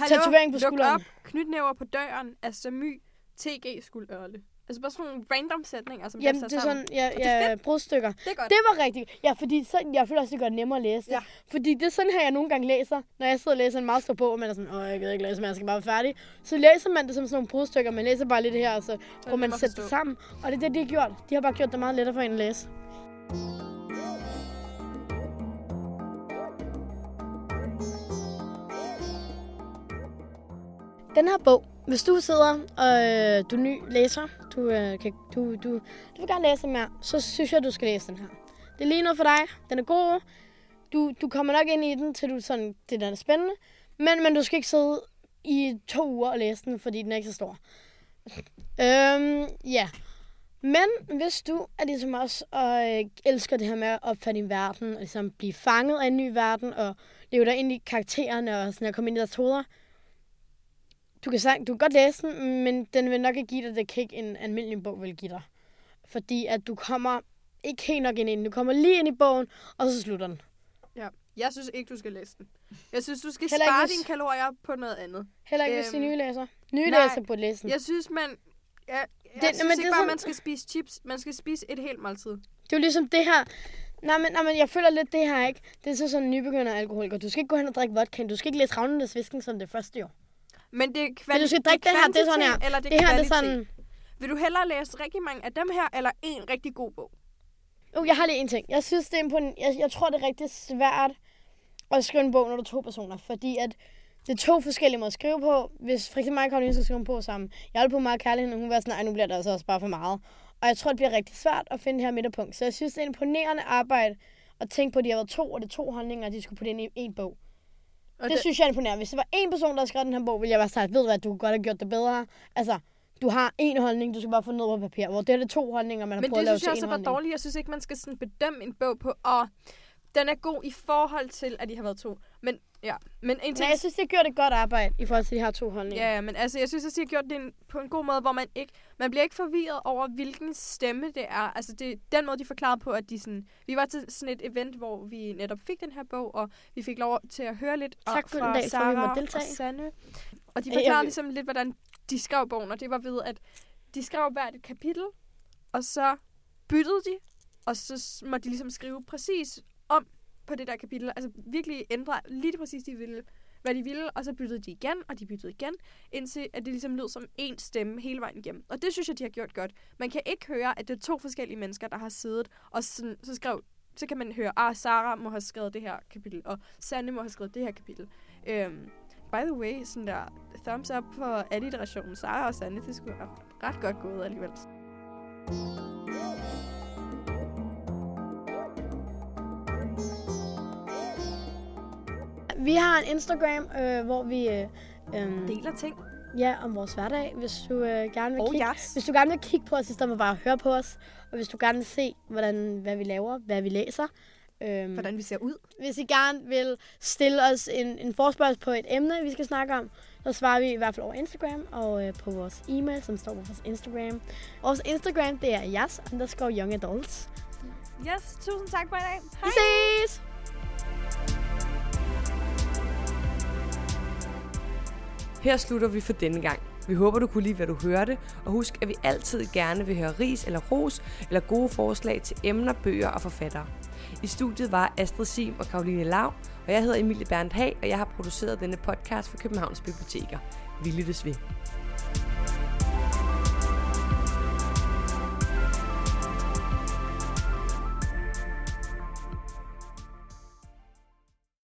[SPEAKER 2] tatovering på
[SPEAKER 1] luk
[SPEAKER 2] skulderen.
[SPEAKER 1] op, knytnæver på døren, Asamy, TG skuldørle. Altså bare sådan nogle random sætninger, som
[SPEAKER 2] Jamen, det er sådan, ja,
[SPEAKER 1] Og det er
[SPEAKER 2] ja, brudstykker.
[SPEAKER 1] Det.
[SPEAKER 2] Det var rigtigt. Ja, fordi så, jeg føler også, det gør det nemmere at læse det.
[SPEAKER 1] Ja.
[SPEAKER 2] Fordi det er sådan her, jeg nogle gange læser, når jeg sidder og læser en meget stor bog, og man er sådan, åh, jeg gider ikke læse, men jeg skal bare være færdig. Så læser man det som sådan nogle brudstykker. Man læser bare lidt her, og så prøver man at sætte det sammen. Og det er det, de har gjort. De har bare gjort det meget lettere for en at læse. Den her bog, hvis du sidder og øh, du er ny læser, du, øh, kan, du, du, du vil gerne læse mere, så synes jeg, du skal læse den her. Det er lige noget for dig. Den er god. Du, du kommer nok ind i den, til du sådan, det der er spændende. Men, men du skal ikke sidde i to uger og læse den, fordi den er ikke så stor. øhm, ja. Men hvis du er ligesom os og øh, elsker det her med at opfatte din verden, og ligesom blive fanget af en ny verden, og leve dig ind i karaktererne, og sådan at komme ind i deres hoveder, du kan, sagt, du kan godt læse den, men den vil nok ikke give dig det kick, en almindelig bog vil give dig. Fordi at du kommer ikke helt nok ind i den. Du kommer lige ind i bogen, og så slutter den.
[SPEAKER 1] Ja. Jeg synes ikke, du skal læse den. Jeg synes, du skal
[SPEAKER 2] Heller
[SPEAKER 1] spare
[SPEAKER 2] hvis-
[SPEAKER 1] dine kalorier på noget andet.
[SPEAKER 2] Heller ikke, øhm, hvis de
[SPEAKER 1] Øhm,
[SPEAKER 2] nye læser. Nye
[SPEAKER 1] nej.
[SPEAKER 2] læser burde læse den.
[SPEAKER 1] Jeg synes, man... Jeg, jeg
[SPEAKER 2] Det-
[SPEAKER 1] synes
[SPEAKER 2] men
[SPEAKER 1] ikke
[SPEAKER 2] det er
[SPEAKER 1] bare,
[SPEAKER 2] sådan-
[SPEAKER 1] man skal spise chips. Man skal spise et helt måltid.
[SPEAKER 2] Det er jo ligesom det her. Nej, men, nej, men jeg føler lidt det her, ikke? Det er så sådan en nybegynder alkoholiker. Du skal ikke gå hen og drikke vodka. Du skal ikke læse Ravnenes Visken som det første jo.
[SPEAKER 1] Men det er kvalitet.
[SPEAKER 2] Du skal drikke det her, det er sådan her.
[SPEAKER 1] Eller det,
[SPEAKER 2] Det
[SPEAKER 1] er
[SPEAKER 2] her, det er
[SPEAKER 1] kvalitet.
[SPEAKER 2] sådan...
[SPEAKER 1] Vil du hellere læse rigtig mange af dem her, eller en rigtig god bog?
[SPEAKER 2] Uh, jeg har lige en ting. Jeg synes, det er imponerende. Jeg, jeg tror, det er rigtig svært at skrive en bog, når du er to personer. Fordi at det er to forskellige måder at skrive på. Hvis for eksempel mig og Karoline skal skrive bog sammen. Jeg holder på meget kærlighed, og hun var sådan, nej, nu bliver det altså også bare for meget. Og jeg tror, det bliver rigtig svært at finde det her midterpunkt. Så jeg synes, det er imponerende arbejde at tænke på, at de har været to, og det er to holdninger, og de skulle putte ind i en bog.
[SPEAKER 1] Og
[SPEAKER 2] det, synes jeg er imponerende. Hvis det var en person, der havde skrevet den her bog, ville jeg være sagt, ved du hvad, du kunne godt have gjort det bedre. Altså, du har en holdning, du skal bare få ned på papir. Hvor det er det to holdninger, man har
[SPEAKER 1] Men
[SPEAKER 2] prøvet
[SPEAKER 1] det
[SPEAKER 2] at lave
[SPEAKER 1] synes jeg også var dårligt. Jeg synes ikke, man skal sådan bedømme en bog på, og den er god i forhold til, at de har været to. Men ja, men en ting...
[SPEAKER 2] Nej, jeg synes, det gjorde et godt arbejde i forhold til de her to holdninger.
[SPEAKER 1] Ja, ja, men altså, jeg synes også, de har gjort det en- på en god måde, hvor man ikke... Man bliver ikke forvirret over, hvilken stemme det er. Altså, det den måde, de forklarede på, at de sådan... Vi var til sådan et event, hvor vi netop fik den her bog, og vi fik lov til at høre lidt
[SPEAKER 2] Tak,
[SPEAKER 1] fra
[SPEAKER 2] at vi måtte
[SPEAKER 1] Sarah og. Sanne. Og de forklarede
[SPEAKER 2] jeg-
[SPEAKER 1] ligesom lidt, hvordan de skrev bogen, og det var ved, at de skrev hvert et kapitel, og så byttede de, og så måtte de ligesom skrive præcis på det der kapitel. Altså virkelig ændre lige præcis, de ville, hvad de ville, og så byttede de igen, og de byttede igen, indtil at det ligesom lød som én stemme hele vejen igennem. Og det synes jeg, de har gjort godt. Man kan ikke høre, at det er to forskellige mennesker, der har siddet, og sådan, så skrev så kan man høre, ah, Sara må have skrevet det her kapitel, og Sanne må have skrevet det her kapitel. Øhm, by the way, sådan der thumbs up for alliterationen. Sara og Sanne, det skulle være ret godt gået alligevel.
[SPEAKER 2] Vi har en Instagram, øh, hvor vi øh, øh,
[SPEAKER 1] Deler ting.
[SPEAKER 2] ja, om vores hverdag, hvis du øh, gerne vil
[SPEAKER 1] Oh,
[SPEAKER 2] kigge.
[SPEAKER 1] yes.
[SPEAKER 2] Hvis du gerne vil kigge på os, i stedet for bare at høre på os, og hvis du gerne vil se, hvordan, hvad vi laver, hvad vi læser, øhm,
[SPEAKER 1] Hvordan vi ser ud.
[SPEAKER 2] hvis I gerne vil stille os en, en forspørgsel på et emne, vi skal snakke om, så svarer vi i hvert fald over Instagram og øh, på vores e-mail, som står på vores Instagram. Vores Instagram, det er jas underscore young adults.
[SPEAKER 1] Yes, tusind tak for i dag.
[SPEAKER 2] Vi ses!
[SPEAKER 3] Her slutter vi for denne gang. Vi håber, du kunne lide, hvad du hørte, og husk, at vi altid gerne vil høre ris eller ros, eller gode forslag til emner, bøger og forfattere. I studiet var Astrid Sim og Karoline Lav, og jeg hedder Emilie Berndt Hag, og jeg har produceret denne podcast for Københavns Biblioteker. Vi lyttes ved.